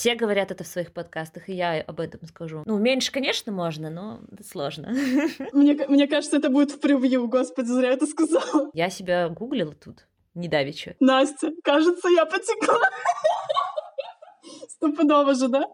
Все говорят это в своих подкастах, и я об этом скажу. Ну, меньше, конечно, можно, но сложно. Мне, мне кажется, это будет в превью, господи, зря это сказала. Я себя гуглила тут, недавеча. Настя, кажется, я потекла. Стопудово же, да?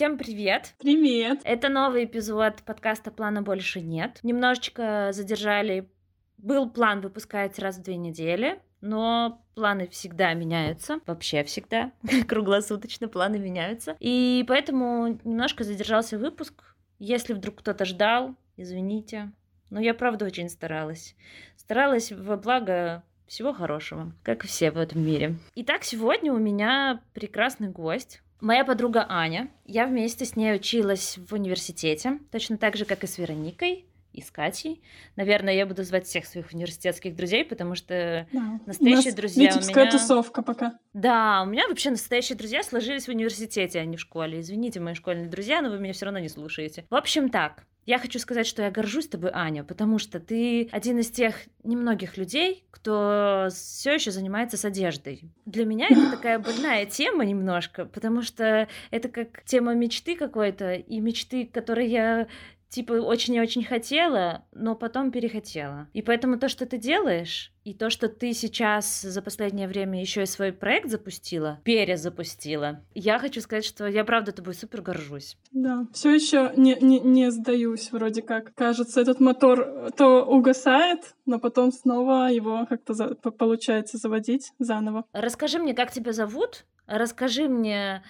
Всем привет! Привет! Это новый эпизод подкаста «Плана больше нет». Немножечко задержали... Был план выпускать раз в две недели, но планы всегда меняются, вообще всегда, круглосуточно планы меняются. И поэтому немножко задержался выпуск. Если вдруг кто-то ждал, извините. Но я правда очень старалась. Старалась во благо всего хорошего, как и все в этом мире. Итак, сегодня у меня прекрасный гость, Моя подруга Аня, я вместе с ней училась в университете, точно так же, как и с Вероникой и с Катей. Наверное, я буду звать всех своих университетских друзей, потому что да. настоящие у друзья у меня... тусовка пока. Да, у меня вообще настоящие друзья сложились в университете, а не в школе. Извините, мои школьные друзья, но вы меня все равно не слушаете. В общем, так. Я хочу сказать, что я горжусь тобой, Аня, потому что ты один из тех немногих людей, кто все еще занимается с одеждой. Для меня это такая больная тема немножко, потому что это как тема мечты какой-то, и мечты, которые я типа очень и очень хотела, но потом перехотела. И поэтому то, что ты делаешь, и то, что ты сейчас за последнее время еще и свой проект запустила, перезапустила, я хочу сказать, что я правда тобой супер горжусь. Да, все еще не, не, не сдаюсь, вроде как. Кажется, этот мотор то угасает, но потом снова его как-то за, получается заводить заново. Расскажи мне, как тебя зовут? Расскажи мне,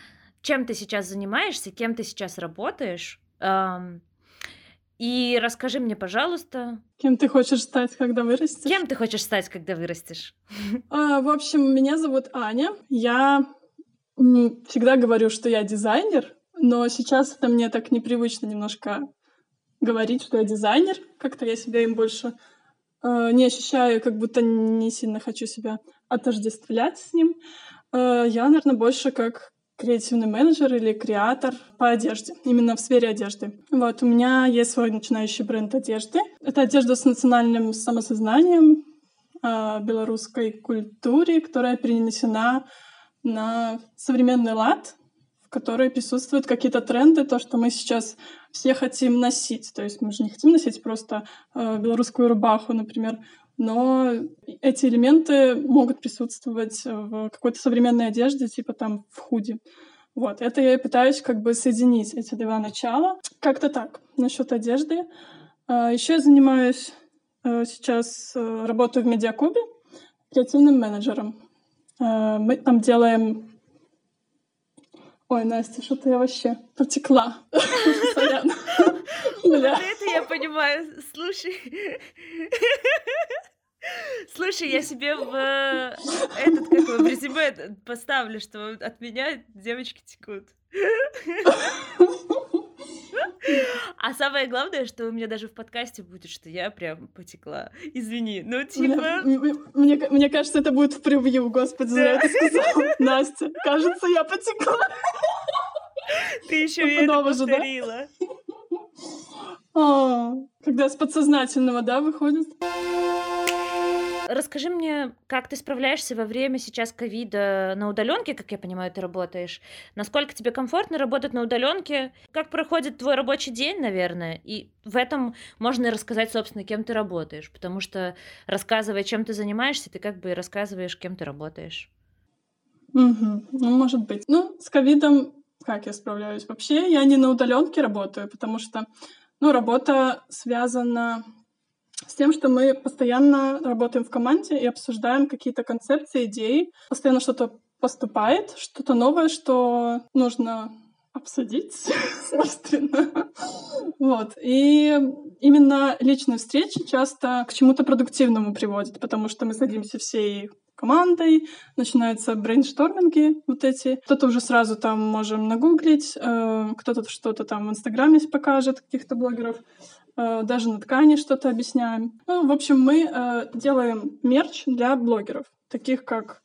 чем ты сейчас занимаешься, кем ты сейчас работаешь. Эм, и расскажи мне, пожалуйста... Кем ты хочешь стать, когда вырастешь? Кем ты хочешь стать, когда вырастешь? А, в общем, меня зовут Аня. Я всегда говорю, что я дизайнер, но сейчас это мне так непривычно немножко говорить, что я дизайнер. Как-то я себя им больше э, не ощущаю, как будто не сильно хочу себя отождествлять с ним. Э, я, наверное, больше как креативный менеджер или креатор по одежде, именно в сфере одежды. Вот, у меня есть свой начинающий бренд одежды. Это одежда с национальным самосознанием, э, белорусской культуре, которая перенесена на современный лад, в которой присутствуют какие-то тренды, то, что мы сейчас все хотим носить. То есть мы же не хотим носить просто э, белорусскую рубаху, например, но эти элементы могут присутствовать в какой-то современной одежде, типа там в худи. Вот, это я и пытаюсь как бы соединить эти два начала. Как-то так, насчет одежды. А, Еще я занимаюсь э, сейчас, э, работаю в Медиакубе креативным менеджером. Э, мы там делаем... Ой, Настя, что-то я вообще потекла. Вот это я понимаю. Слушай. Слушай, я себе в э, этот как в резюме поставлю, что от меня девочки текут. А самое главное, что у меня даже в подкасте будет, что я прям потекла. Извини, ну типа... Мне, мне, кажется, это будет в превью, господи, зря это сказала. Настя, кажется, я потекла. Ты еще и это повторила. А, когда с подсознательного, да, выходит? Расскажи мне, как ты справляешься во время сейчас ковида на удаленке, как я понимаю, ты работаешь. Насколько тебе комфортно работать на удаленке? Как проходит твой рабочий день, наверное? И в этом можно и рассказать, собственно, кем ты работаешь, потому что рассказывая, чем ты занимаешься, ты как бы и рассказываешь, кем ты работаешь. Угу. Ну, может быть. Ну, с ковидом как я справляюсь? Вообще я не на удаленке работаю, потому что ну, работа связана с тем, что мы постоянно работаем в команде и обсуждаем какие-то концепции, идеи. Постоянно что-то поступает, что-то новое, что нужно обсудить, собственно. Вот. И именно личные встречи часто к чему-то продуктивному приводят, потому что мы садимся всей командой, начинаются брейншторминги вот эти. Кто-то уже сразу там можем нагуглить, э, кто-то что-то там в Инстаграме покажет, каких-то блогеров, даже на ткани что-то объясняем. Ну, в общем, мы э, делаем мерч для блогеров, таких как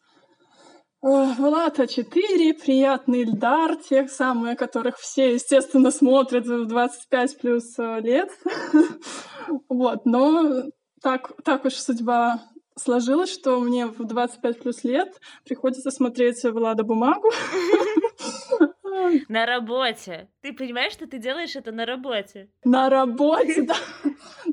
Влад А4, приятный Ильдар, тех самых, которых все, естественно, смотрят в 25 плюс лет. вот, но так, так уж судьба сложилось, что мне в 25 плюс лет приходится смотреть Влада бумагу. На работе. Ты понимаешь, что ты делаешь это на работе? На работе, да.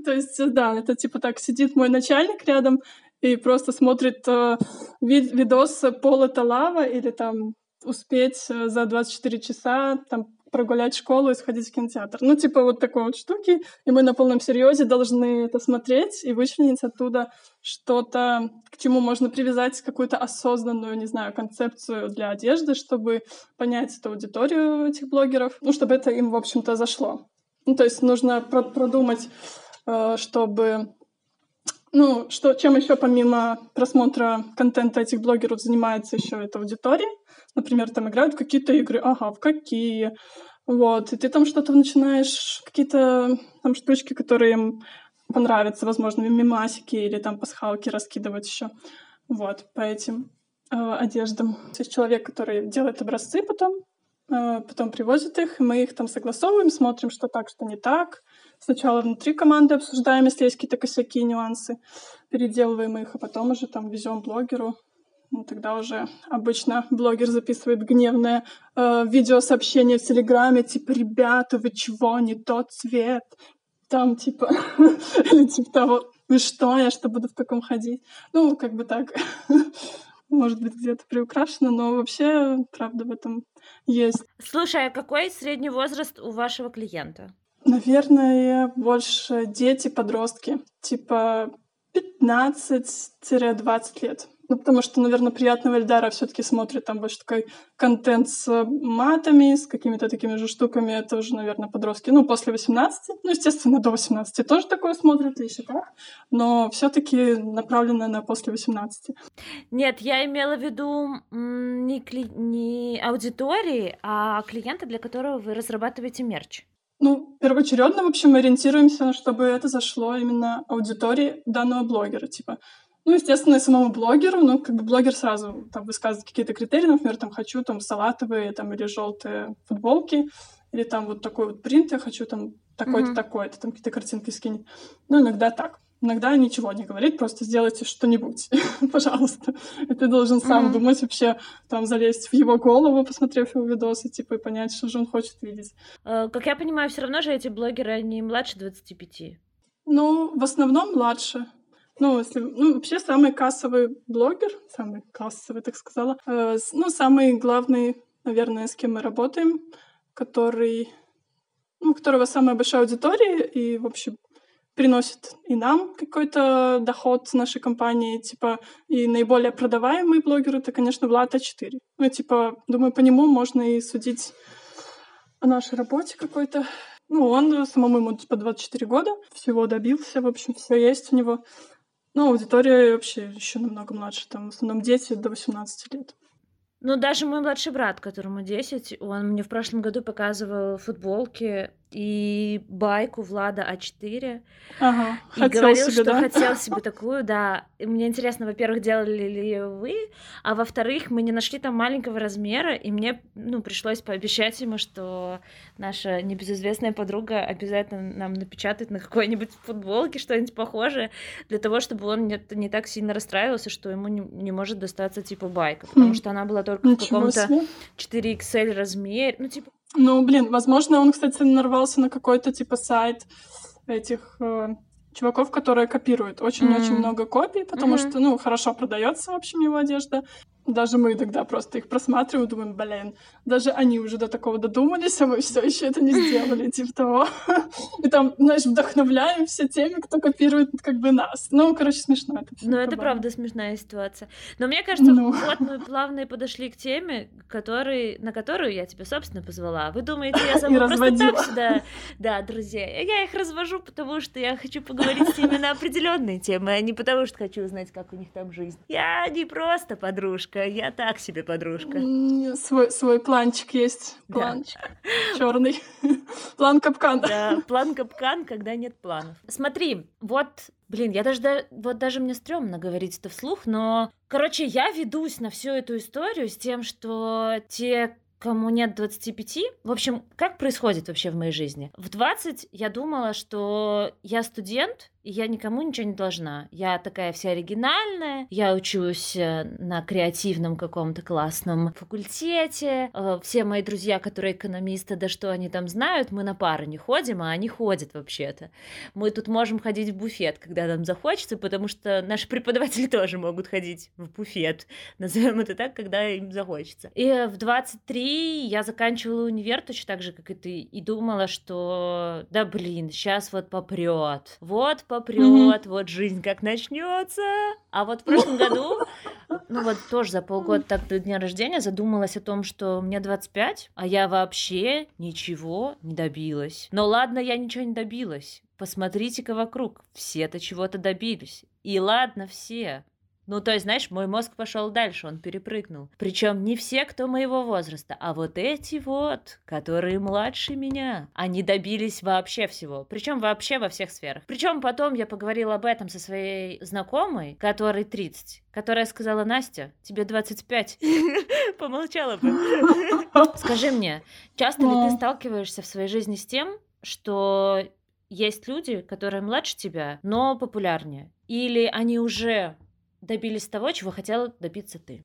То есть, да, это типа так сидит мой начальник рядом и просто смотрит э, вид видос «Пол — это лава» или там успеть э, за 24 часа там прогулять школу и сходить в кинотеатр. Ну, типа вот такой вот штуки. И мы на полном серьезе должны это смотреть и вычленить оттуда что-то, к чему можно привязать какую-то осознанную, не знаю, концепцию для одежды, чтобы понять эту аудиторию этих блогеров, ну, чтобы это им, в общем-то, зашло. Ну, то есть нужно про продумать, э, чтобы ну, что, чем еще помимо просмотра контента этих блогеров занимается еще эта аудитория? Например, там играют какие-то игры, ага, в какие? Вот, и ты там что-то начинаешь, какие-то там штучки, которые им понравятся, возможно, мимасики или там пасхалки раскидывать еще. Вот, по этим э, одеждам. То есть человек, который делает образцы потом, э, потом привозит их, мы их там согласовываем, смотрим, что так, что не так. Сначала внутри команды обсуждаем, если есть какие-то косяки, нюансы, переделываем их, а потом уже там везем блогеру, ну, тогда уже обычно блогер записывает гневное э, видеосообщение в Телеграме, типа, ребята, вы чего, не тот цвет? Там, типа, или типа того, вы что, я что, буду в таком ходить? Ну, как бы так. Может быть, где-то приукрашено, но вообще, правда, в этом есть. Слушай, а какой средний возраст у вашего клиента? Наверное, больше дети, подростки. Типа 15-20 лет. Ну, потому что, наверное, приятного Эльдара все таки смотрит там больше такой контент с матами, с какими-то такими же штуками. Это уже, наверное, подростки. Ну, после 18. Ну, естественно, до 18 тоже такое смотрят, еще как. Но все таки направлено на после 18. Нет, я имела в виду не, кли... не аудитории, а клиента, для которого вы разрабатываете мерч. Ну, первоочередно, в общем, ориентируемся, чтобы это зашло именно аудитории данного блогера. Типа, ну, естественно, и самому блогеру, ну, как бы блогер сразу там высказывает какие-то критерии, например, там, хочу там салатовые там или желтые футболки, или там вот такой вот принт, я хочу там такой-то, mm-hmm. такой-то, там какие-то картинки скинь. Ну, иногда так. Иногда ничего не говорить, просто сделайте что-нибудь, пожалуйста. И ты должен сам mm-hmm. думать вообще, там, залезть в его голову, посмотрев его видосы, типа, и понять, что же он хочет видеть. Uh, как я понимаю, все равно же эти блогеры, они младше 25. Ну, в основном младше. Ну, если, ну, вообще самый кассовый блогер, самый кассовый, так сказала, э, ну, самый главный, наверное, с кем мы работаем, который, ну, у которого самая большая аудитория и, в общем, приносит и нам какой-то доход нашей компании, типа, и наиболее продаваемый блогер — это, конечно, Влад А4. Ну, типа, думаю, по нему можно и судить о нашей работе какой-то. Ну, он самому ему, типа, 24 года, всего добился, в общем, все есть у него. Ну, аудитория вообще еще намного младше, там в основном дети до 18 лет. Ну, даже мой младший брат, которому 10, он мне в прошлом году показывал футболки и байку Влада А4. Ага, и хотел говорил, себе, что да? хотел себе такую, да. И мне интересно, во-первых, делали ли вы, а во-вторых, мы не нашли там маленького размера, и мне, ну, пришлось пообещать ему, что наша небезызвестная подруга обязательно нам напечатает на какой-нибудь футболке что-нибудь похожее, для того, чтобы он не, не так сильно расстраивался, что ему не, не может достаться типа байка, потому хм. что она была только Ничего в каком-то 4XL размере, ну, типа ну, блин, возможно, он, кстати, нарвался на какой-то типа сайт этих э, чуваков, которые копируют очень-очень mm-hmm. много копий, потому mm-hmm. что, ну, хорошо продается, в общем, его одежда. Даже мы тогда просто их просматриваем, думаем, блин, даже они уже до такого додумались, а мы все еще это не сделали, типа того. И там, знаешь, вдохновляемся теми, кто копирует как бы нас. Ну, короче, смешно это. Ну, это правда смешная ситуация. Но мне кажется, ну. вот мы плавно и подошли к теме, который, на которую я тебя, собственно, позвала. Вы думаете, я зову просто так сюда? Да, друзья, я их развожу, потому что я хочу поговорить с ними на определенные темы, а не потому что хочу узнать, как у них там жизнь. Я не просто подружка, подружка, я так себе подружка. Свой, свой планчик есть. Планчик. Да. Черный. План капкан. Да, план капкан, когда нет планов. Смотри, вот Блин, я даже, вот даже мне стрёмно говорить это вслух, но, короче, я ведусь на всю эту историю с тем, что те, кому нет 25. В общем, как происходит вообще в моей жизни? В 20 я думала, что я студент, я никому ничего не должна. Я такая вся оригинальная, я учусь э, на креативном каком-то классном факультете. Э, все мои друзья, которые экономисты, да что они там знают, мы на пары не ходим, а они ходят вообще-то. Мы тут можем ходить в буфет, когда нам захочется, потому что наши преподаватели тоже могут ходить в буфет, назовем это так, когда им захочется. И в 23 я заканчивала универ точно так же, как и ты, и думала, что да блин, сейчас вот попрет. Вот попрет, mm-hmm. вот жизнь как начнется. А вот в прошлом году, ну вот тоже за полгода так до дня рождения задумалась о том, что мне 25, а я вообще ничего не добилась. Но ладно, я ничего не добилась. Посмотрите-ка вокруг, все-то чего-то добились. И ладно, все. Ну, то есть, знаешь, мой мозг пошел дальше, он перепрыгнул. Причем не все, кто моего возраста, а вот эти вот, которые младше меня. Они добились вообще всего. Причем вообще во всех сферах. Причем потом я поговорила об этом со своей знакомой, которой 30, которая сказала, Настя, тебе 25. Помолчала бы. Скажи мне, часто ли ты сталкиваешься в своей жизни с тем, что есть люди, которые младше тебя, но популярнее? Или они уже добились того, чего хотела добиться ты?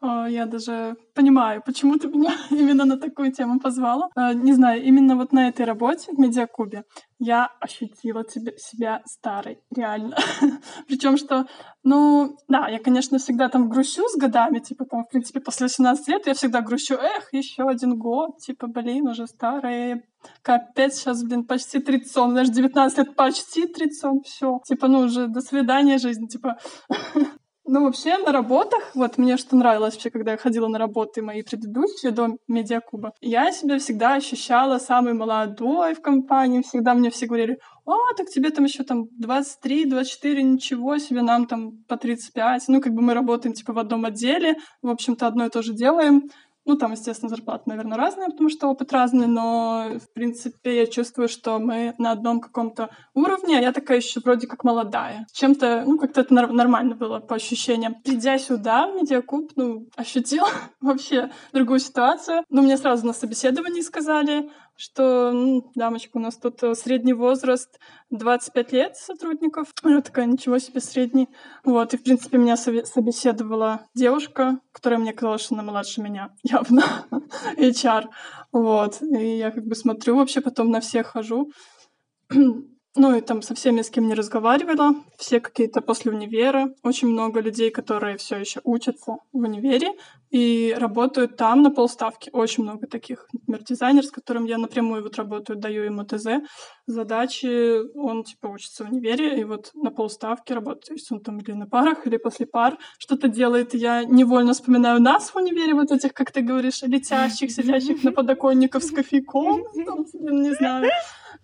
Я даже понимаю, почему ты меня именно на такую тему позвала. А, не знаю, именно вот на этой работе в Медиакубе я ощутила тебе, себя старой, реально. Причем что, ну, да, я, конечно, всегда там грущу с годами, типа там, в принципе, после 18 лет я всегда грущу, эх, еще один год, типа, блин, уже старая, капец, сейчас, блин, почти 30, даже 19 лет, почти 30, все, типа, ну, уже до свидания жизнь, типа, Ну, вообще, на работах, вот мне что нравилось вообще, когда я ходила на работы мои предыдущие до Медиакуба, я себя всегда ощущала самой молодой в компании, всегда мне все говорили, о, так тебе там еще там 23, 24, ничего себе, нам там по 35. Ну, как бы мы работаем типа в одном отделе, в общем-то, одно и то же делаем. Ну, там, естественно, зарплата, наверное, разная, потому что опыт разный, но, в принципе, я чувствую, что мы на одном каком-то уровне, а я такая еще вроде как молодая. Чем-то, ну, как-то это нормально было по ощущениям. Придя сюда, в Медиакуб, ну, ощутила вообще другую ситуацию. Ну, мне сразу на собеседовании сказали, что, ну, дамочка, у нас тут э, средний возраст 25 лет сотрудников. Я такая, ничего себе, средний. Вот, и, в принципе, меня собеседовала девушка, которая мне казалось, что она младше меня, явно, HR. Вот, и я как бы смотрю вообще, потом на всех хожу. Ну и там со всеми, с кем не разговаривала, все какие-то после универа, очень много людей, которые все еще учатся в универе и работают там на полставки. Очень много таких. Например, дизайнер, с которым я напрямую вот работаю, даю ему ТЗ, задачи, он типа учится в универе и вот на полставки работает. То есть он там или на парах, или после пар что-то делает. Я невольно вспоминаю нас в универе, вот этих, как ты говоришь, летящих, сидящих на подоконниках с кофейком, там, не знаю,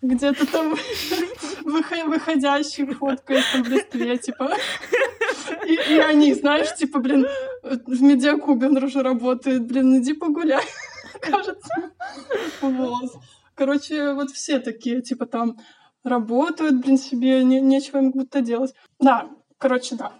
где-то там выходящий фоткается в листве, типа. И, и они, знаешь, типа, блин, в медиакубе он уже работает, блин, иди погуляй, кажется. Вот. Короче, вот все такие, типа, там работают, блин, себе, не, нечего им будто делать. Да, короче, да.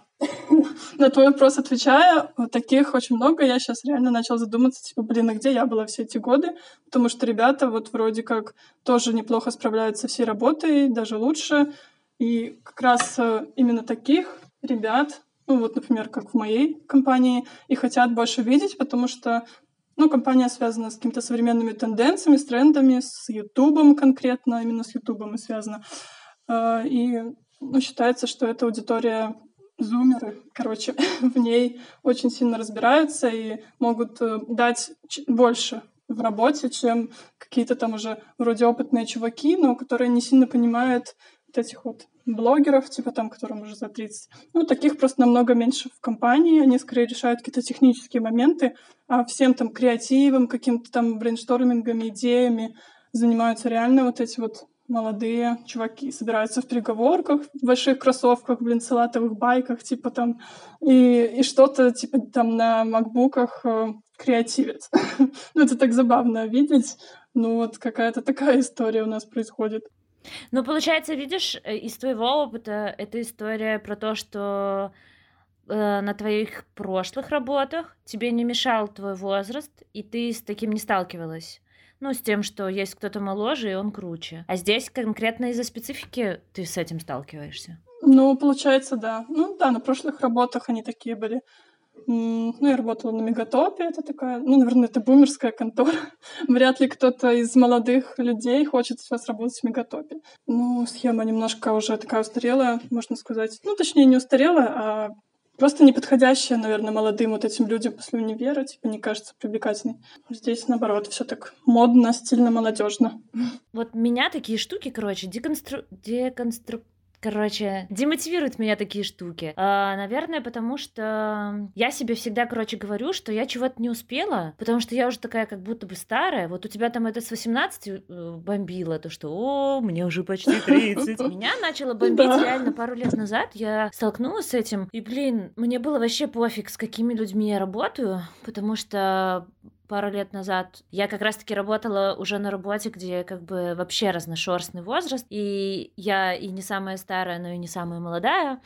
На твой вопрос отвечая, вот таких очень много. Я сейчас реально начала задуматься, типа, блин, а где я была все эти годы? Потому что ребята вот вроде как тоже неплохо справляются со всей работой, даже лучше. И как раз э, именно таких ребят, ну вот, например, как в моей компании, и хотят больше видеть, потому что ну, компания связана с какими-то современными тенденциями, с трендами, с Ютубом конкретно, именно с Ютубом и связана. Э, и ну, считается, что эта аудитория зумеры, короче, в ней очень сильно разбираются и могут э, дать больше в работе, чем какие-то там уже вроде опытные чуваки, но которые не сильно понимают вот этих вот блогеров, типа там, которым уже за 30. Ну, таких просто намного меньше в компании, они скорее решают какие-то технические моменты, а всем там креативом, каким-то там брейнштормингами, идеями занимаются реально вот эти вот молодые чуваки собираются в переговорках, в больших кроссовках, блин, салатовых байках, типа там, и, и что-то типа там на макбуках э, креативят. ну, это так забавно видеть. Ну, вот какая-то такая история у нас происходит. Ну, получается, видишь, э, из твоего опыта эта история про то, что э, на твоих прошлых работах тебе не мешал твой возраст, и ты с таким не сталкивалась. Ну, с тем, что есть кто-то моложе, и он круче. А здесь конкретно из-за специфики ты с этим сталкиваешься? Ну, получается, да. Ну, да, на прошлых работах они такие были. Ну, я работала на Мегатопе, это такая, ну, наверное, это бумерская контора. Вряд ли кто-то из молодых людей хочет сейчас работать в Мегатопе. Ну, схема немножко уже такая устарелая, можно сказать. Ну, точнее, не устарелая, а просто неподходящая, наверное, молодым вот этим людям после универа, типа, не кажется привлекательной. Здесь, наоборот, все так модно, стильно, молодежно. Вот меня такие штуки, короче, деконстру... деконстру короче, демотивируют меня такие штуки. А, наверное, потому что я себе всегда, короче, говорю, что я чего-то не успела, потому что я уже такая как будто бы старая. Вот у тебя там это с 18 э, бомбило, то что, о, мне уже почти 30. Меня начало бомбить реально пару лет назад. Я столкнулась с этим, и, блин, мне было вообще пофиг, с какими людьми я работаю, потому что пару лет назад я как раз-таки работала уже на работе, где как бы вообще разношерстный возраст, и я и не самая старая, но и не самая молодая,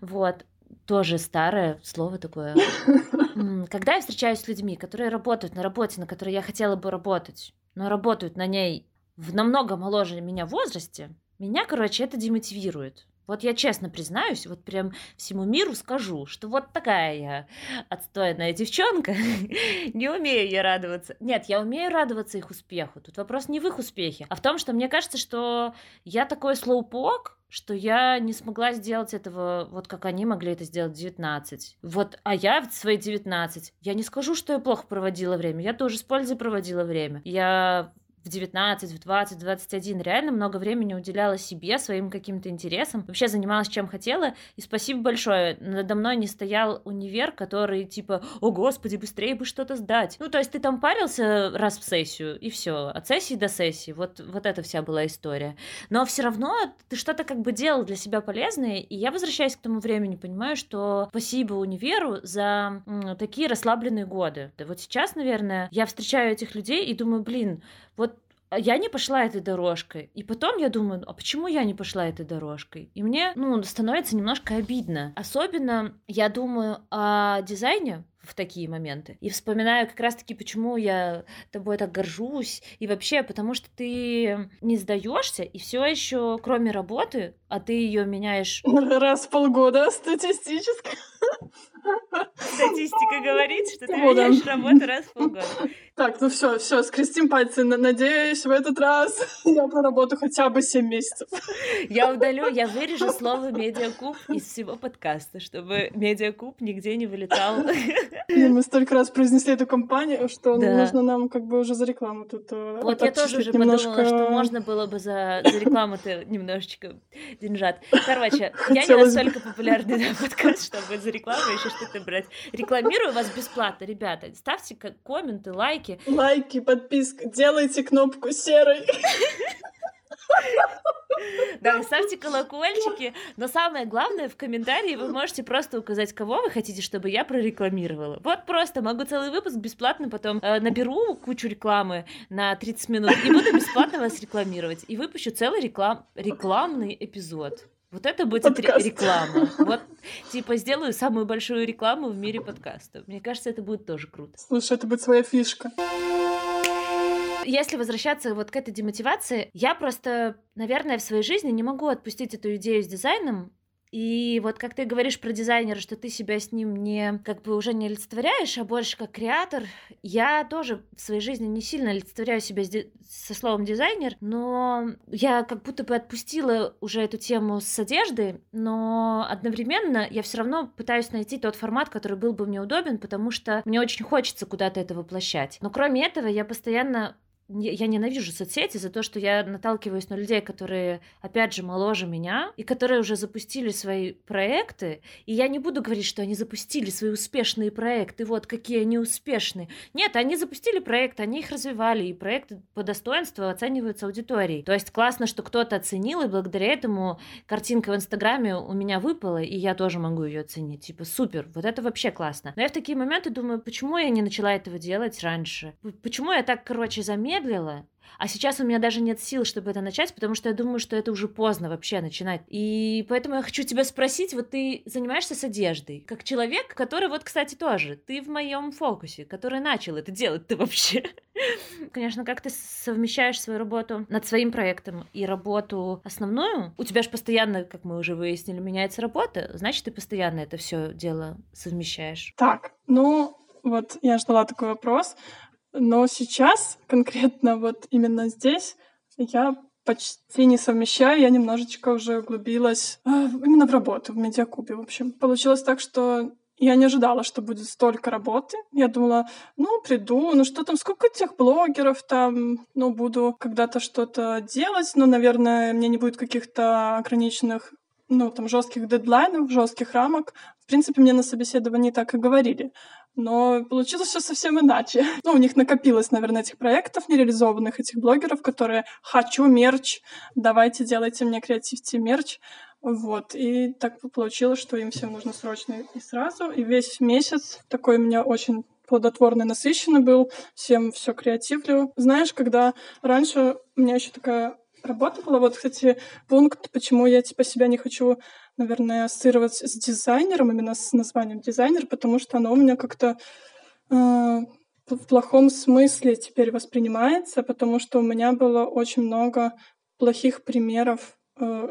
вот, тоже старое слово такое. Когда я встречаюсь с людьми, которые работают на работе, на которой я хотела бы работать, но работают на ней в намного моложе меня возрасте, меня, короче, это демотивирует. Вот я честно признаюсь, вот прям всему миру скажу, что вот такая я отстойная девчонка, не умею я радоваться. Нет, я умею радоваться их успеху. Тут вопрос не в их успехе, а в том, что мне кажется, что я такой слоупок, что я не смогла сделать этого, вот как они могли это сделать в 19. Вот, а я в свои 19, я не скажу, что я плохо проводила время, я тоже с пользой проводила время. Я в 19, в 20, в 21 реально много времени уделяла себе, своим каким-то интересам, вообще занималась чем хотела, и спасибо большое, надо мной не стоял универ, который типа, о господи, быстрее бы что-то сдать. Ну, то есть ты там парился раз в сессию, и все, от сессии до сессии, вот, вот это вся была история. Но все равно ты что-то как бы делал для себя полезное, и я возвращаюсь к тому времени, понимаю, что спасибо универу за м, такие расслабленные годы. Да вот сейчас, наверное, я встречаю этих людей и думаю, блин, вот а я не пошла этой дорожкой. И потом я думаю, а почему я не пошла этой дорожкой? И мне, ну, становится немножко обидно. Особенно я думаю о дизайне, в такие моменты. И вспоминаю как раз-таки, почему я тобой так горжусь. И вообще, потому что ты не сдаешься, и все еще, кроме работы, а ты ее меняешь... Раз в полгода статистически. Статистика говорит, что ты меняешь работу раз в полгода. Так, ну все, все, скрестим пальцы. Надеюсь, в этот раз я проработаю хотя бы 7 месяцев. Я удалю, я вырежу слово медиакуб из всего подкаста, чтобы медиакуб нигде не вылетал. И мы столько раз произнесли эту компанию, что да. нужно нам как бы уже за рекламу тут э, Вот я тоже уже немножко... подумала, что можно было бы за, за рекламу-то немножечко деньжат. Короче, Хотелось... я не настолько популярный на подкаст, чтобы за рекламу еще что-то брать. Рекламирую вас бесплатно, ребята. Ставьте комменты, лайки. Лайки, подписка. Делайте кнопку серой. Да, ставьте колокольчики, но самое главное, в комментарии вы можете просто указать, кого вы хотите, чтобы я прорекламировала. Вот просто могу целый выпуск бесплатно потом э, наберу кучу рекламы на 30 минут и буду бесплатно вас рекламировать. И выпущу целый реклам... рекламный эпизод. Вот это будет Подкаст. реклама. Вот, типа, сделаю самую большую рекламу в мире подкаста. Мне кажется, это будет тоже круто. Слушай, это будет своя фишка если возвращаться вот к этой демотивации, я просто, наверное, в своей жизни не могу отпустить эту идею с дизайном, И вот как ты говоришь про дизайнера, что ты себя с ним не как бы уже не олицетворяешь, а больше как креатор, я тоже в своей жизни не сильно олицетворяю себя со словом дизайнер, но я как будто бы отпустила уже эту тему с одежды, но одновременно я все равно пытаюсь найти тот формат, который был бы мне удобен, потому что мне очень хочется куда-то это воплощать. Но кроме этого, я постоянно я ненавижу соцсети за то, что я наталкиваюсь на людей, которые, опять же, моложе меня, и которые уже запустили свои проекты, и я не буду говорить, что они запустили свои успешные проекты, вот какие они успешные. Нет, они запустили проект, они их развивали, и проекты по достоинству оцениваются аудиторией. То есть классно, что кто-то оценил, и благодаря этому картинка в Инстаграме у меня выпала, и я тоже могу ее оценить. Типа, супер, вот это вообще классно. Но я в такие моменты думаю, почему я не начала этого делать раньше? Почему я так, короче, заметила медлила, а сейчас у меня даже нет сил, чтобы это начать, потому что я думаю, что это уже поздно вообще начинать. И поэтому я хочу тебя спросить, вот ты занимаешься с одеждой, как человек, который вот, кстати, тоже, ты в моем фокусе, который начал это делать ты вообще. Конечно, как ты совмещаешь свою работу над своим проектом и работу основную? У тебя же постоянно, как мы уже выяснили, меняется работа, значит, ты постоянно это все дело совмещаешь. Так, ну, вот я ждала такой вопрос. Но сейчас, конкретно вот именно здесь, я почти не совмещаю, я немножечко уже углубилась э, именно в работу, в медиакубе, в общем. Получилось так, что я не ожидала, что будет столько работы. Я думала, ну, приду, ну что там, сколько тех блогеров там, ну, буду когда-то что-то делать, но, наверное, мне не будет каких-то ограниченных ну, там, жестких дедлайнов, жестких рамок. В принципе, мне на собеседовании так и говорили. Но получилось все совсем иначе. Ну, у них накопилось, наверное, этих проектов нереализованных, этих блогеров, которые «хочу мерч, давайте делайте мне креативьте мерч». Вот, и так получилось, что им всем нужно срочно и сразу. И весь месяц такой у меня очень плодотворный, насыщенный был, всем все креативлю. Знаешь, когда раньше у меня еще такая работа была, вот, кстати, пункт, почему я типа себя не хочу наверное, ассоциировать с дизайнером, именно с названием дизайнер, потому что оно у меня как-то э, в плохом смысле теперь воспринимается, потому что у меня было очень много плохих примеров э,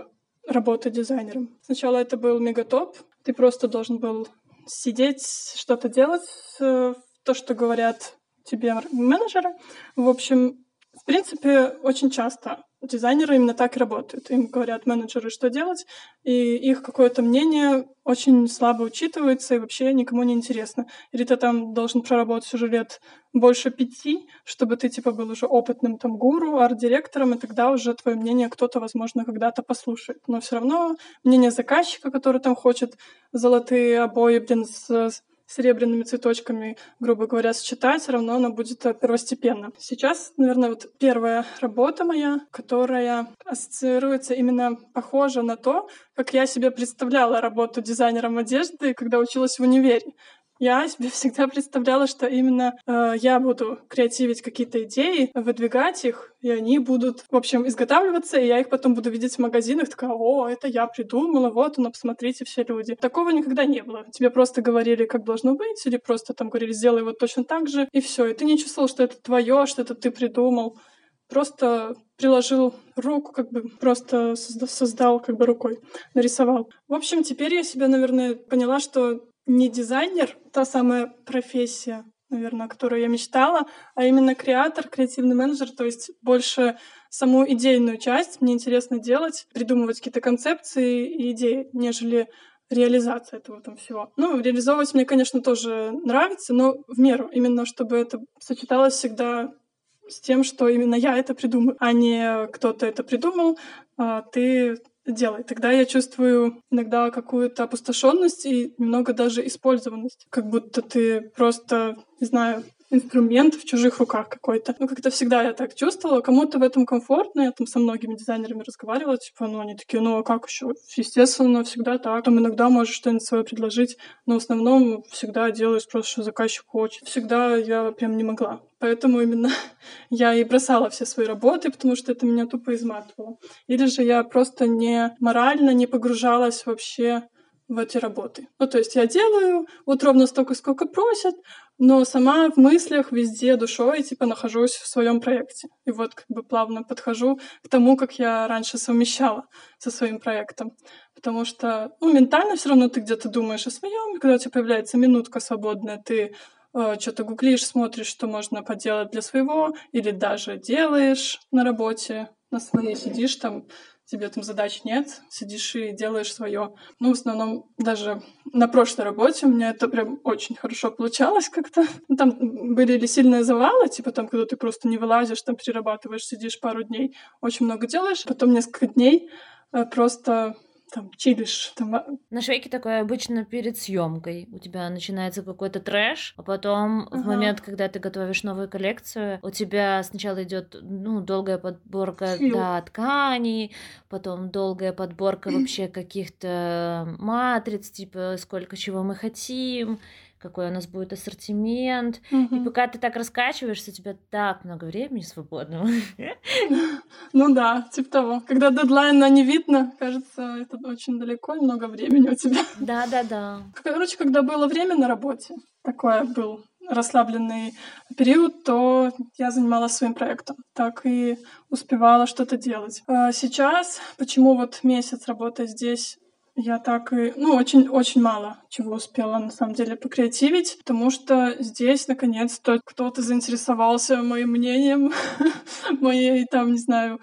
работы дизайнером. Сначала это был мегатоп, ты просто должен был сидеть, что-то делать, э, то, что говорят тебе менеджеры. В общем, в принципе, очень часто дизайнеры именно так и работают. Им говорят менеджеры, что делать, и их какое-то мнение очень слабо учитывается и вообще никому не интересно. Или ты там должен проработать уже лет больше пяти, чтобы ты типа был уже опытным там гуру, арт-директором, и тогда уже твое мнение кто-то, возможно, когда-то послушает. Но все равно мнение заказчика, который там хочет золотые обои, блин, с серебряными цветочками, грубо говоря, сочетать, все равно она будет э, первостепенно. Сейчас, наверное, вот первая работа моя, которая ассоциируется именно похожа на то, как я себе представляла работу дизайнером одежды, когда училась в универе. Я себе всегда представляла, что именно э, я буду креативить какие-то идеи, выдвигать их, и они будут, в общем, изготавливаться, и я их потом буду видеть в магазинах, такая, о, это я придумала, вот оно, посмотрите, все люди. Такого никогда не было. Тебе просто говорили, как должно быть, или просто там говорили, сделай вот точно так же, и все. И ты не чувствовал, что это твое, что это ты придумал. Просто приложил руку, как бы просто создал как бы рукой, нарисовал. В общем, теперь я себя, наверное, поняла, что не дизайнер, та самая профессия, наверное, о которой я мечтала, а именно креатор, креативный менеджер, то есть больше саму идейную часть мне интересно делать, придумывать какие-то концепции и идеи, нежели реализация этого там всего. Ну, реализовывать мне, конечно, тоже нравится, но в меру, именно чтобы это сочеталось всегда с тем, что именно я это придумаю, а не кто-то это придумал, а ты делай. Тогда я чувствую иногда какую-то опустошенность и немного даже использованность. Как будто ты просто, не знаю, инструмент в чужих руках какой-то. Ну, как-то всегда я так чувствовала. Кому-то в этом комфортно. Я там со многими дизайнерами разговаривала, типа, ну, они такие, ну, а как еще? Естественно, всегда так. Там иногда можешь что-нибудь свое предложить, но в основном всегда делаешь просто, что заказчик хочет. Всегда я прям не могла. Поэтому именно я и бросала все свои работы, потому что это меня тупо изматывало. Или же я просто не морально не погружалась вообще в эти работы. Ну, то есть я делаю вот ровно столько, сколько просят, но сама в мыслях везде душой, типа, нахожусь в своем проекте. И вот как бы плавно подхожу к тому, как я раньше совмещала со своим проектом. Потому что, ну, ментально все равно ты где-то думаешь о своем, и когда у тебя появляется минутка свободная, ты э, что-то гуглишь, смотришь, что можно поделать для своего, или даже делаешь на работе, на своей сидишь там, тебе там задач нет, сидишь и делаешь свое. Ну, в основном, даже на прошлой работе у меня это прям очень хорошо получалось как-то. Ну, там были ли сильные завалы, типа там, когда ты просто не вылазишь, там перерабатываешь, сидишь пару дней, очень много делаешь, потом несколько дней э, просто там чилишь. Там... А На швейке такое обычно перед съемкой. У тебя начинается какой-то трэш, а потом ага. в момент, когда ты готовишь новую коллекцию, у тебя сначала идет ну, долгая подборка да, тканей, потом долгая подборка вообще каких-то матриц, типа сколько чего мы хотим, какой у нас будет ассортимент. Угу. И пока ты так раскачиваешься, у тебя так много времени свободного. Ну да, типа того. Когда дедлайна не видно, кажется, это очень далеко и много времени у тебя. Да, да, да. Короче, когда было время на работе, такое был расслабленный период, то я занималась своим проектом. Так и успевала что-то делать. А сейчас, почему вот месяц работая здесь я так и, ну, очень-очень мало чего успела, на самом деле, покреативить, потому что здесь, наконец-то, кто-то заинтересовался моим мнением, моей, там, не знаю,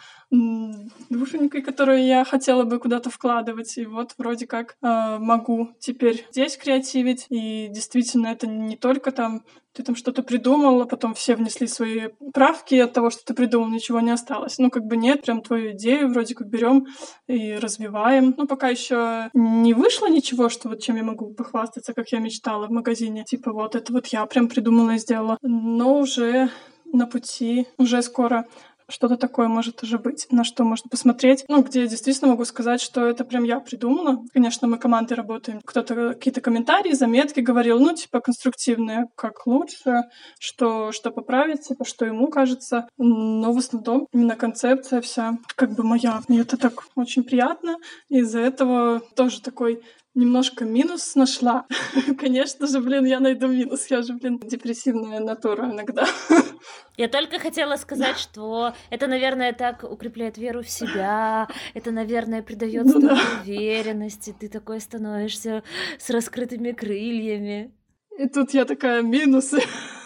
душенькой, которую я хотела бы куда-то вкладывать. И вот вроде как э, могу теперь здесь креативить. И действительно, это не только там ты там что-то придумал, а потом все внесли свои правки, и от того, что ты придумал, ничего не осталось. Ну, как бы нет, прям твою идею вроде как берем и развиваем. Ну, пока еще не вышло ничего, что вот чем я могу похвастаться, как я мечтала в магазине. Типа вот это вот я прям придумала и сделала. Но уже на пути, уже скоро что-то такое может уже быть, на что можно посмотреть. Ну, где я действительно могу сказать, что это прям я придумала. Конечно, мы командой работаем. Кто-то какие-то комментарии, заметки говорил, ну, типа, конструктивные, как лучше, что, что поправить, типа, что ему кажется. Но в основном именно концепция вся как бы моя. И это так очень приятно. Из-за этого тоже такой немножко минус нашла. Конечно же, блин, я найду минус. Я же, блин, депрессивная натура иногда. Я только хотела сказать, что это, наверное, так укрепляет веру в себя, это, наверное, придает ну, да. уверенности, ты такой становишься с раскрытыми крыльями. И тут я такая, минусы.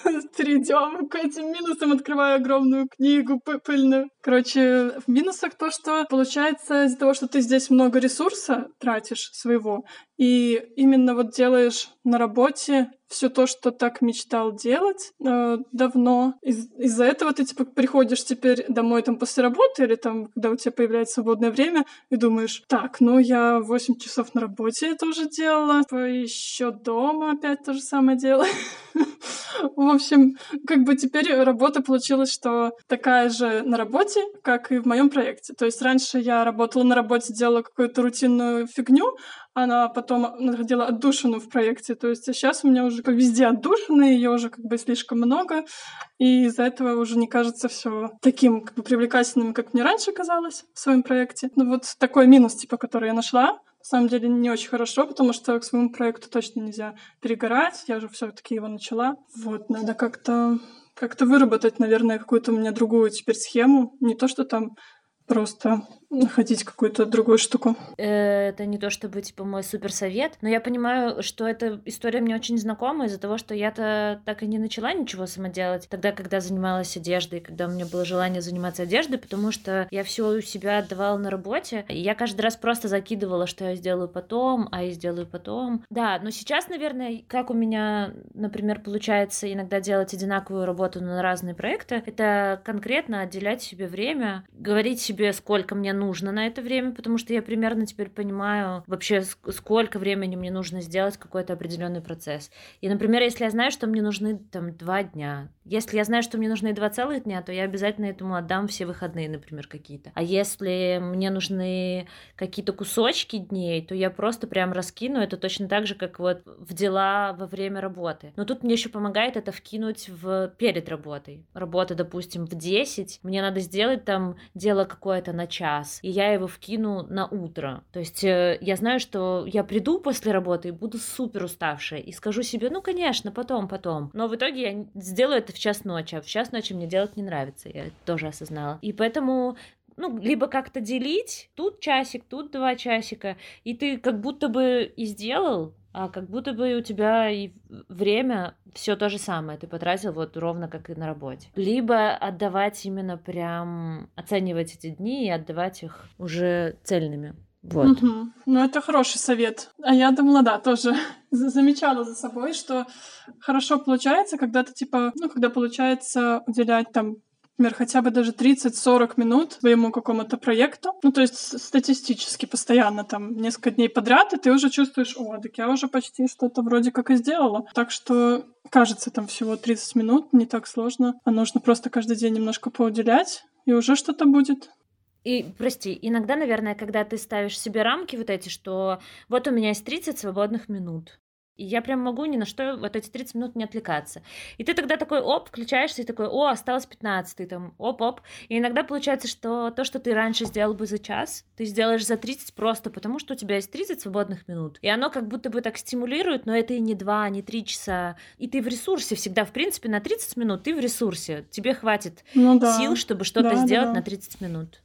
Перейдем к этим минусам, открываю огромную книгу пыльную. Короче, в минусах то, что получается из-за того, что ты здесь много ресурса тратишь своего, и именно вот делаешь на работе все то, что так мечтал делать э, давно. Из- из-за этого ты типа приходишь теперь домой там после работы или там, когда у тебя появляется свободное время, и думаешь, так, ну я 8 часов на работе это уже делала, еще дома опять то же самое делаю. В общем, как бы теперь работа получилась, что такая же на работе, как и в моем проекте. То есть раньше я работала на работе, делала какую-то рутинную фигню, она потом находила отдушину в проекте. То есть сейчас у меня уже как везде отдушины, ее уже как бы слишком много, и из-за этого уже не кажется все таким как бы привлекательным, как мне раньше казалось в своем проекте. Ну вот такой минус, типа, который я нашла, на самом деле не очень хорошо, потому что к своему проекту точно нельзя перегорать. Я же все-таки его начала. Вот, надо как-то как-то выработать, наверное, какую-то у меня другую теперь схему. Не то, что там просто находить какую-то другую штуку. Э, это не то чтобы, типа, мой суперсовет, но я понимаю, что эта история мне очень знакома из-за того, что я-то так и не начала ничего сама делать тогда, когда занималась одеждой, когда у меня было желание заниматься одеждой, потому что я все у себя отдавала на работе, и я каждый раз просто закидывала, что я сделаю потом, а я сделаю потом. Да, но сейчас, наверное, как у меня, например, получается иногда делать одинаковую работу на разные проекты, это конкретно отделять себе время, говорить себе, сколько мне нужно на это время, потому что я примерно теперь понимаю вообще, сколько времени мне нужно сделать какой-то определенный процесс. И, например, если я знаю, что мне нужны там два дня, если я знаю, что мне нужны два целых дня, то я обязательно этому отдам все выходные, например, какие-то. А если мне нужны какие-то кусочки дней, то я просто прям раскину это точно так же, как вот в дела во время работы. Но тут мне еще помогает это вкинуть в перед работой. Работа, допустим, в 10, мне надо сделать там дело какое-то на час, час, и я его вкину на утро. То есть э, я знаю, что я приду после работы и буду супер уставшая, и скажу себе, ну, конечно, потом, потом. Но в итоге я сделаю это в час ночи, а в час ночи мне делать не нравится, я это тоже осознала. И поэтому ну, либо как-то делить, тут часик, тут два часика, и ты как будто бы и сделал, а как будто бы у тебя и время все то же самое, ты потратил вот ровно как и на работе. Либо отдавать именно прям, оценивать эти дни и отдавать их уже цельными. Вот. Угу. Ну, это хороший совет. А я думала, да, тоже замечала за собой, что хорошо получается, когда ты, типа, ну, когда получается уделять там например, хотя бы даже 30-40 минут своему какому-то проекту. Ну, то есть статистически постоянно там несколько дней подряд, и ты уже чувствуешь, о, так я уже почти что-то вроде как и сделала. Так что кажется, там всего 30 минут, не так сложно. А нужно просто каждый день немножко поуделять, и уже что-то будет. И, прости, иногда, наверное, когда ты ставишь себе рамки вот эти, что вот у меня есть 30 свободных минут, и я прям могу ни на что вот эти 30 минут не отвлекаться. И ты тогда такой, оп, включаешься и такой, о, осталось 15, ты там, оп-оп. И иногда получается, что то, что ты раньше сделал бы за час, ты сделаешь за 30 просто потому, что у тебя есть 30 свободных минут. И оно как будто бы так стимулирует, но это и не 2, не 3 часа. И ты в ресурсе всегда, в принципе, на 30 минут ты в ресурсе. Тебе хватит ну, да. сил, чтобы что-то да, сделать да, да. на 30 минут.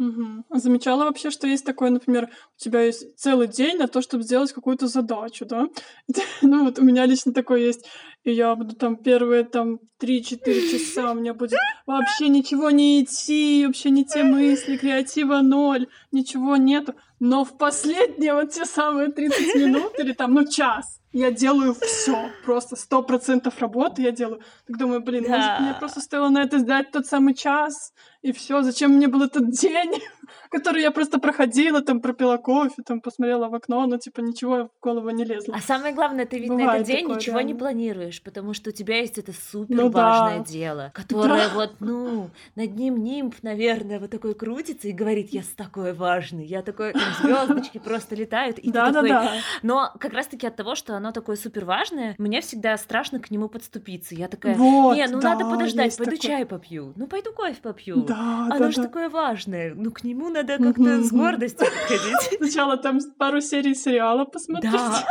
Угу. замечала вообще, что есть такое, например, у тебя есть целый день на то, чтобы сделать какую-то задачу, да? ну вот у меня лично такое есть, и я буду там первые там 3-4 часа, у меня будет вообще ничего не идти, вообще не те мысли, креатива ноль, ничего нету. Но в последние вот те самые 30 минут или там, ну, час, я делаю все, просто сто процентов работы я делаю. Так думаю, блин, да. может, мне просто стоило на это сдать тот самый час, и все, зачем мне был этот день? который я просто проходила, там пропила кофе, там посмотрела в окно, но типа ничего в голову не лезло. А самое главное, ты ведь Бывает на этот день такое, ничего реально. не планируешь, потому что у тебя есть это супер ну, важное да. дело, которое да. вот, ну, над ним нимб, наверное, вот такой крутится и говорит, я такой важный, я такой, звездочки просто летают, и да, ты такой... Да, да. Но как раз-таки от того, что оно такое супер важное, мне всегда страшно к нему подступиться. Я такая, вот, не, ну да, надо подождать, пойду такой... чай попью, ну пойду кофе попью. Да, оно да, же да. такое важное, ну к нему надо как-то с гордостью подходить. Сначала там пару серий сериала посмотреть. Да.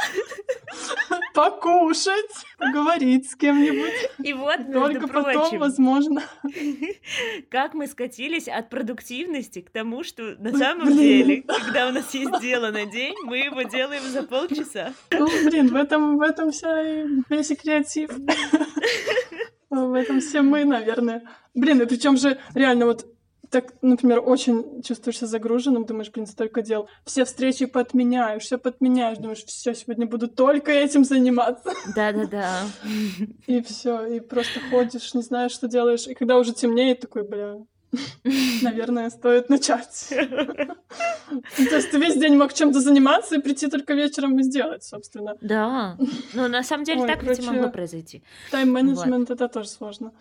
Покушать, поговорить с кем-нибудь. И вот, Только прочим, потом, возможно. Как мы скатились от продуктивности к тому, что на самом блин. деле, когда у нас есть дело на день, мы его делаем за полчаса. Ну, блин, в этом, в этом вся весь и креатив. В этом все мы, наверное. Блин, и причем же реально вот так, например, очень чувствуешь себя загруженным, думаешь, блин, столько дел. Все встречи подменяешь, все подменяешь, думаешь, все, сегодня буду только этим заниматься. Да-да-да. И все, и просто ходишь, не знаешь, что делаешь. И когда уже темнеет, такой, бля, наверное, стоит начать. То есть ты весь день мог чем-то заниматься и прийти только вечером и сделать, собственно. Да. Ну, на самом деле, так ведь могло произойти. Тайм-менеджмент — это тоже сложно.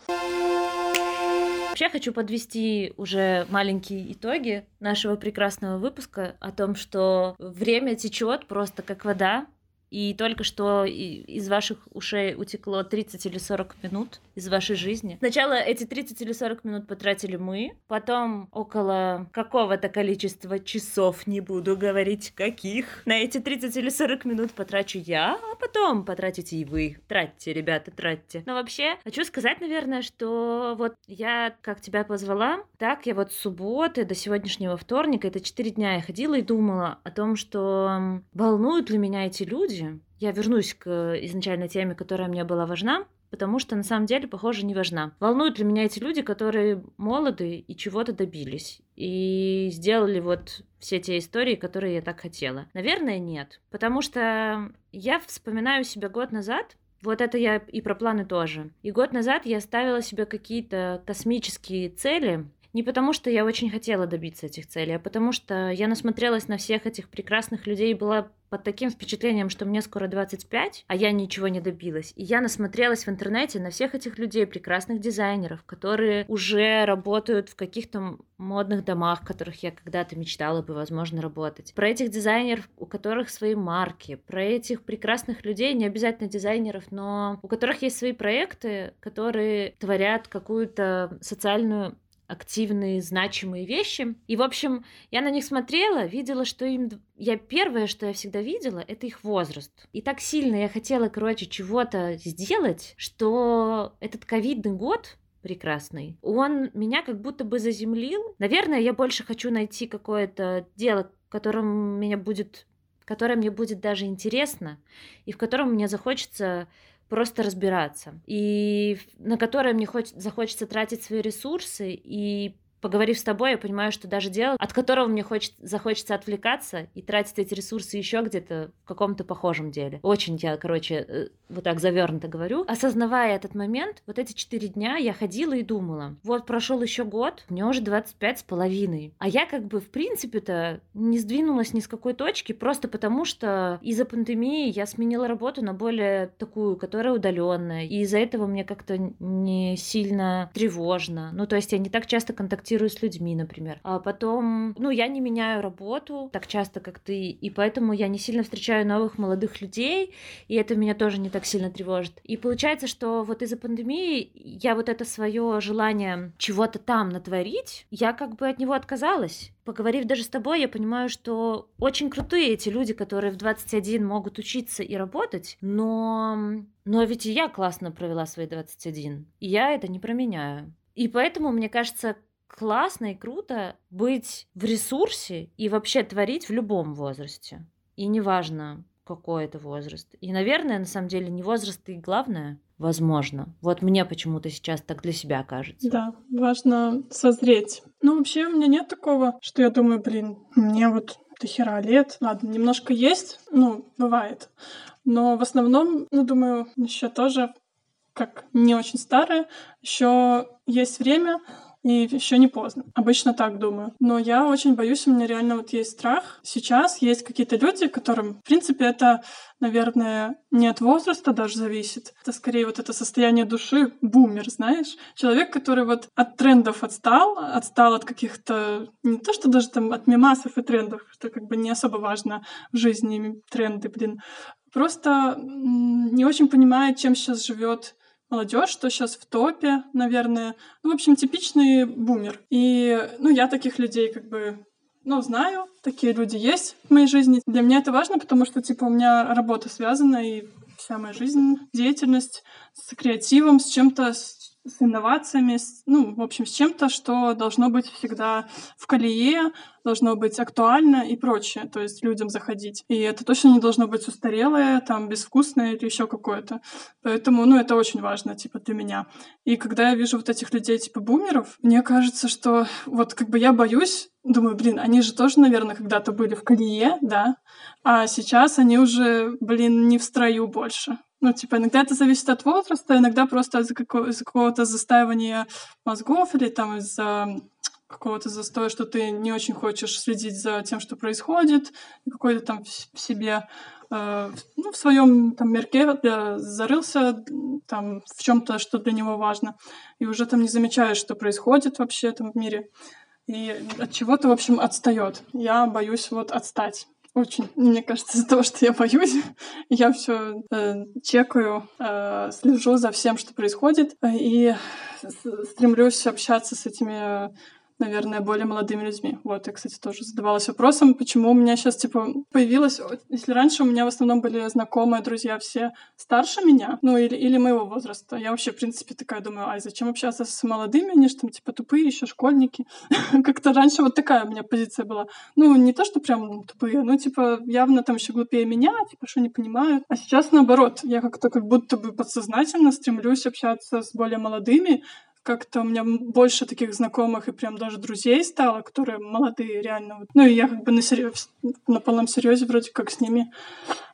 Вообще хочу подвести уже маленькие итоги нашего прекрасного выпуска о том, что время течет просто как вода, и только что из ваших ушей утекло 30 или 40 минут из вашей жизни. Сначала эти 30 или 40 минут потратили мы, потом около какого-то количества часов, не буду говорить каких, на эти 30 или 40 минут потрачу я, а потом потратите и вы. Тратьте, ребята, тратьте. Но вообще, хочу сказать, наверное, что вот я как тебя позвала, так я вот с субботы до сегодняшнего вторника, это 4 дня я ходила и думала о том, что волнуют ли меня эти люди, люди. Я вернусь к изначальной теме, которая мне была важна, потому что на самом деле, похоже, не важна. Волнуют ли меня эти люди, которые молоды и чего-то добились, и сделали вот все те истории, которые я так хотела? Наверное, нет. Потому что я вспоминаю себя год назад, вот это я и про планы тоже. И год назад я ставила себе какие-то космические цели, не потому, что я очень хотела добиться этих целей, а потому что я насмотрелась на всех этих прекрасных людей и была под таким впечатлением, что мне скоро 25, а я ничего не добилась. И я насмотрелась в интернете на всех этих людей, прекрасных дизайнеров, которые уже работают в каких-то модных домах, в которых я когда-то мечтала бы, возможно, работать. Про этих дизайнеров, у которых свои марки, про этих прекрасных людей, не обязательно дизайнеров, но у которых есть свои проекты, которые творят какую-то социальную активные, значимые вещи. И, в общем, я на них смотрела, видела, что им... Я первое, что я всегда видела, это их возраст. И так сильно я хотела, короче, чего-то сделать, что этот ковидный год прекрасный, он меня как будто бы заземлил. Наверное, я больше хочу найти какое-то дело, которым меня будет которое мне будет даже интересно, и в котором мне захочется просто разбираться, и на которое мне хоть, захочется тратить свои ресурсы и поговорив с тобой, я понимаю, что даже дело, от которого мне хочет, захочется отвлекаться и тратить эти ресурсы еще где-то в каком-то похожем деле. Очень я, короче, э, вот так завернуто говорю. Осознавая этот момент, вот эти четыре дня я ходила и думала, вот прошел еще год, мне уже 25 с половиной. А я как бы в принципе-то не сдвинулась ни с какой точки, просто потому что из-за пандемии я сменила работу на более такую, которая удаленная. И из-за этого мне как-то не сильно тревожно. Ну, то есть я не так часто контактирую контактирую с людьми, например. А потом, ну, я не меняю работу так часто, как ты, и поэтому я не сильно встречаю новых молодых людей, и это меня тоже не так сильно тревожит. И получается, что вот из-за пандемии я вот это свое желание чего-то там натворить, я как бы от него отказалась поговорив даже с тобой, я понимаю, что очень крутые эти люди, которые в 21 могут учиться и работать, но, но ведь и я классно провела свои 21, и я это не променяю. И поэтому, мне кажется, классно и круто быть в ресурсе и вообще творить в любом возрасте. И неважно, какой это возраст. И, наверное, на самом деле не возраст и главное, возможно. Вот мне почему-то сейчас так для себя кажется. Да, важно созреть. Ну, вообще у меня нет такого, что я думаю, блин, мне вот до хера лет. Ладно, немножко есть, ну, бывает. Но в основном, ну, думаю, еще тоже, как не очень старая, еще есть время и еще не поздно. Обычно так думаю. Но я очень боюсь, у меня реально вот есть страх. Сейчас есть какие-то люди, которым, в принципе, это, наверное, не от возраста даже зависит. Это скорее вот это состояние души, бумер, знаешь? Человек, который вот от трендов отстал, отстал от каких-то, не то что даже там от мемасов и трендов, что как бы не особо важно в жизни тренды, блин, просто не очень понимает, чем сейчас живет молодежь, что сейчас в топе, наверное. Ну, в общем, типичный бумер. И, ну, я таких людей как бы ну, знаю, такие люди есть в моей жизни. Для меня это важно, потому что, типа, у меня работа связана, и вся моя жизнь, деятельность с креативом, с чем-то, с инновациями, с, ну, в общем, с чем-то, что должно быть всегда в колее, должно быть актуально и прочее, то есть людям заходить. И это точно не должно быть устарелое, там, безвкусное или еще какое-то. Поэтому, ну, это очень важно, типа, для меня. И когда я вижу вот этих людей, типа, бумеров, мне кажется, что вот как бы я боюсь, думаю, блин, они же тоже, наверное, когда-то были в колее, да, а сейчас они уже, блин, не в строю больше. Ну, типа, иногда это зависит от возраста, иногда просто из-за, какого- из какого-то застаивания мозгов или там из-за какого-то застоя, что ты не очень хочешь следить за тем, что происходит, какой-то там в себе, э, ну, в своем там мерке э, зарылся там в чем-то, что для него важно, и уже там не замечаешь, что происходит вообще там в мире, и от чего-то, в общем, отстает. Я боюсь вот отстать. Очень. Мне кажется, из-за того, что я боюсь, я все э, чекаю, э, слежу за всем, что происходит, э, и стремлюсь общаться с этими наверное, более молодыми людьми. Вот, я, кстати, тоже задавалась вопросом, почему у меня сейчас, типа, появилось... Если раньше у меня в основном были знакомые, друзья все старше меня, ну, или, или моего возраста, я вообще, в принципе, такая думаю, ай, зачем общаться с молодыми, они же там, типа, тупые еще школьники. Как-то раньше вот такая у меня позиция была. Ну, не то, что прям тупые, ну, типа, явно там еще глупее меня, типа, что не понимают. А сейчас наоборот, я как-то как будто бы подсознательно стремлюсь общаться с более молодыми, как-то у меня больше таких знакомых и прям даже друзей стало, которые молодые реально. Ну и я как бы на, серьез, на полном серьезе вроде как с ними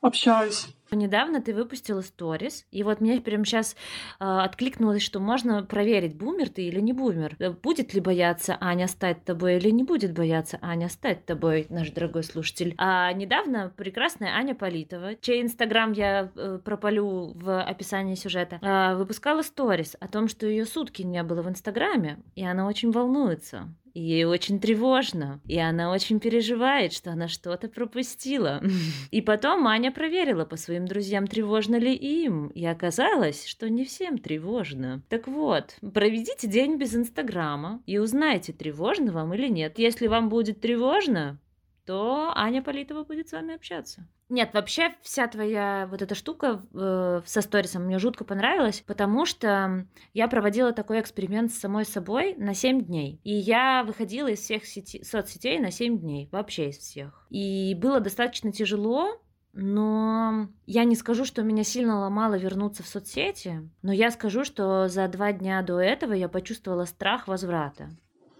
общаюсь. Недавно ты выпустила сторис, и вот мне прямо сейчас э, а, откликнулось, что можно проверить, бумер ты или не бумер. Э, будет ли бояться Аня стать тобой или не будет бояться Аня стать тобой, наш дорогой слушатель. А недавно прекрасная Аня Политова, чей инстаграм я э, пропалю в описании сюжета, э, выпускала сторис о том, что ее сутки не было в инстаграме, и она очень волнуется ей очень тревожно, и она очень переживает, что она что-то пропустила. И потом Аня проверила по своим друзьям, тревожно ли им, и оказалось, что не всем тревожно. Так вот, проведите день без Инстаграма и узнайте, тревожно вам или нет. Если вам будет тревожно, то Аня Политова будет с вами общаться. Нет, вообще вся твоя вот эта штука э, со сторисом мне жутко понравилась, потому что я проводила такой эксперимент с самой собой на 7 дней. И я выходила из всех сети, соцсетей на 7 дней, вообще из всех. И было достаточно тяжело, но я не скажу, что меня сильно ломало вернуться в соцсети, но я скажу, что за два дня до этого я почувствовала страх возврата.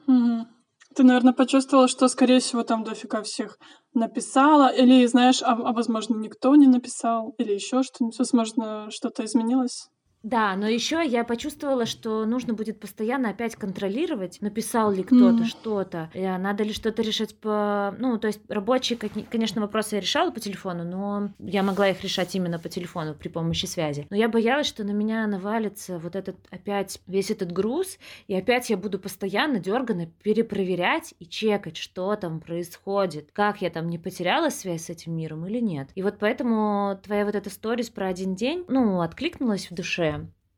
Угу. Ты, наверное, почувствовала, что, скорее всего, там дофига всех написала, или, знаешь, а, а возможно, никто не написал, или еще что-нибудь, возможно, что-то изменилось? Да, но еще я почувствовала, что нужно будет постоянно опять контролировать, написал ли кто-то mm. что-то, э, надо ли что-то решать по... Ну, то есть рабочие, конечно, вопросы я решала по телефону, но я могла их решать именно по телефону при помощи связи. Но я боялась, что на меня навалится вот этот опять весь этот груз, и опять я буду постоянно дерганно перепроверять и чекать, что там происходит, как я там не потеряла связь с этим миром или нет. И вот поэтому твоя вот эта сторис про один день, ну, откликнулась в душе,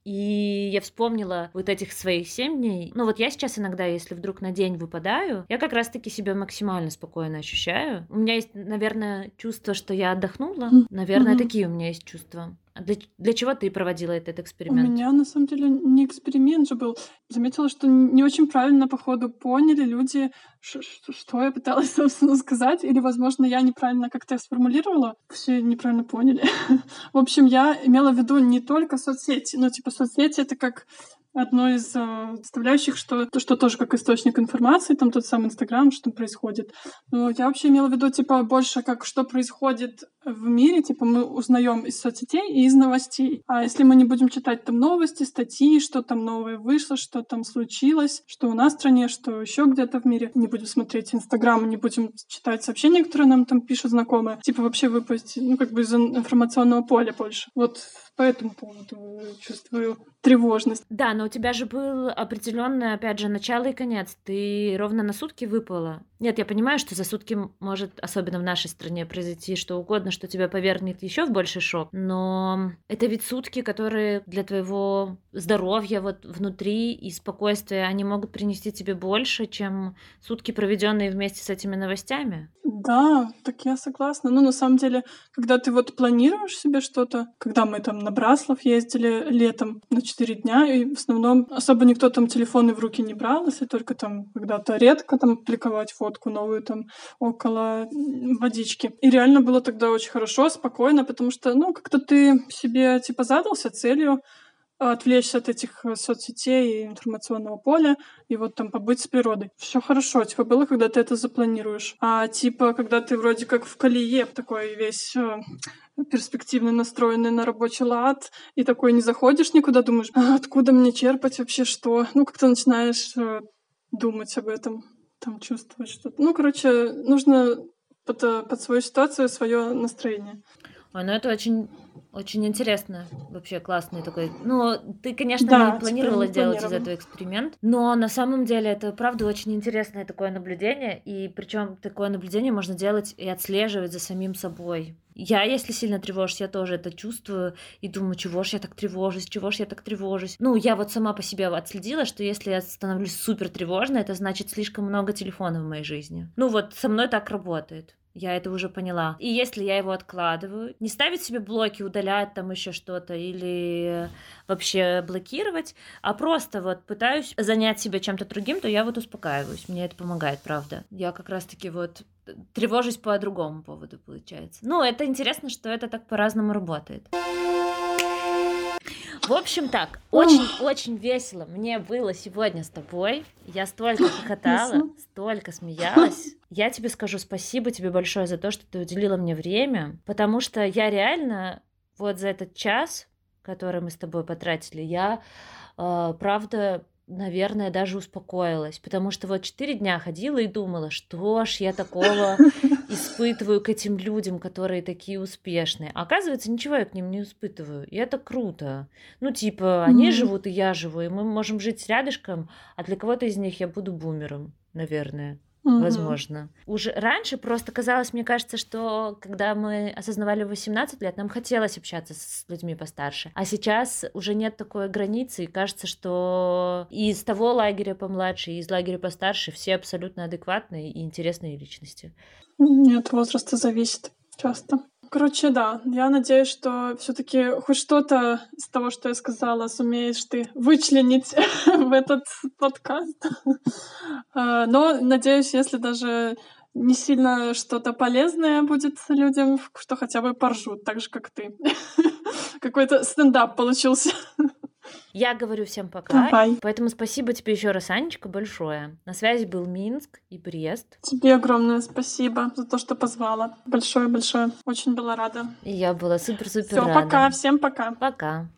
и я вспомнила вот этих своих семь дней. Ну вот я сейчас иногда, если вдруг на день выпадаю, я как раз-таки себя максимально спокойно ощущаю. У меня есть, наверное, чувство, что я отдохнула. Наверное, mm-hmm. такие у меня есть чувства. А для, для чего ты проводила этот эксперимент? У меня, на самом деле, не эксперимент же был. Заметила, что не очень правильно, походу, поняли люди, что я пыталась, собственно, сказать. Или, возможно, я неправильно как-то сформулировала. Все неправильно поняли. В общем, я имела в виду не только соцсети. Ну, типа, соцсети — это как одно из э, составляющих, что, что тоже как источник информации, там тот самый Инстаграм, что происходит. Но я вообще имела в виду, типа, больше как что происходит в мире, типа, мы узнаем из соцсетей и из новостей. А если мы не будем читать там новости, статьи, что там новое вышло, что там случилось, что у нас в стране, что еще где-то в мире, не будем смотреть Инстаграм, не будем читать сообщения, которые нам там пишут знакомые, типа, вообще выпасть, ну, как бы из информационного поля больше. Вот по этому поводу чувствую тревожность. Да, но у тебя же был определенное, опять же, начало и конец. Ты ровно на сутки выпала. Нет, я понимаю, что за сутки может, особенно в нашей стране, произойти что угодно, что тебя повергнет еще в больший шок. Но это ведь сутки, которые для твоего здоровья вот внутри и спокойствия, они могут принести тебе больше, чем сутки, проведенные вместе с этими новостями. Да, так я согласна. Ну, на самом деле, когда ты вот планируешь себе что-то, когда мы там на Браслов ездили летом на 4 дня, и в основном особо никто там телефоны в руки не брал, если только там когда-то редко там публиковать фотку новую там около водички. И реально было тогда очень хорошо, спокойно, потому что, ну, как-то ты себе типа задался целью отвлечься от этих соцсетей и информационного поля и вот там побыть с природой. Все хорошо, типа было, когда ты это запланируешь. А типа, когда ты вроде как в колее такой весь э, перспективно настроенный на рабочий лад, и такой не заходишь никуда, думаешь, а откуда мне черпать вообще что? Ну, как-то начинаешь э, думать об этом, там чувствовать что-то. Ну, короче, нужно под, э, под свою ситуацию свое настроение. Ой, ну это очень очень интересно, вообще классный такой. Ну, ты, конечно, да, не планировала делать из этого эксперимент, но на самом деле это правда очень интересное такое наблюдение, и причем такое наблюдение можно делать и отслеживать за самим собой. Я, если сильно тревожусь, я тоже это чувствую и думаю, чего ж я так тревожусь, чего ж я так тревожусь. Ну, я вот сама по себе отследила, что если я становлюсь супер тревожной, это значит слишком много телефонов в моей жизни. Ну вот, со мной так работает. Я это уже поняла. И если я его откладываю, не ставить себе блоки, удалять там еще что-то или вообще блокировать, а просто вот пытаюсь занять себя чем-то другим, то я вот успокаиваюсь. Мне это помогает, правда. Я как раз-таки вот тревожусь по другому поводу, получается. Ну, это интересно, что это так по-разному работает. В общем так, очень-очень весело мне было сегодня с тобой. Я столько хохотала, столько смеялась. Я тебе скажу спасибо тебе большое за то, что ты уделила мне время, потому что я реально вот за этот час, который мы с тобой потратили, я э, правда наверное, даже успокоилась, потому что вот четыре дня ходила и думала, что ж я такого испытываю к этим людям, которые такие успешные. А оказывается, ничего я к ним не испытываю. И это круто. Ну, типа, они mm-hmm. живут, и я живу, и мы можем жить рядышком, а для кого-то из них я буду бумером, наверное угу. возможно. Уже раньше просто казалось, мне кажется, что когда мы осознавали 18 лет, нам хотелось общаться с людьми постарше. А сейчас уже нет такой границы, и кажется, что и из того лагеря помладше, и из лагеря постарше все абсолютно адекватные и интересные личности. Нет, возраста зависит часто. Короче, да, я надеюсь, что все-таки хоть что-то из того, что я сказала, сумеешь ты вычленить в этот подкаст. А, но надеюсь, если даже не сильно что-то полезное будет людям, что хотя бы поржут, так же, как ты. Какой-то стендап получился. Я говорю всем пока. Давай. Поэтому спасибо тебе еще раз, Анечка, большое. На связи был Минск и Брест. Тебе огромное спасибо за то, что позвала. Большое-большое. Очень была рада. И я была супер-супер рада. Все, пока. Всем пока. Пока.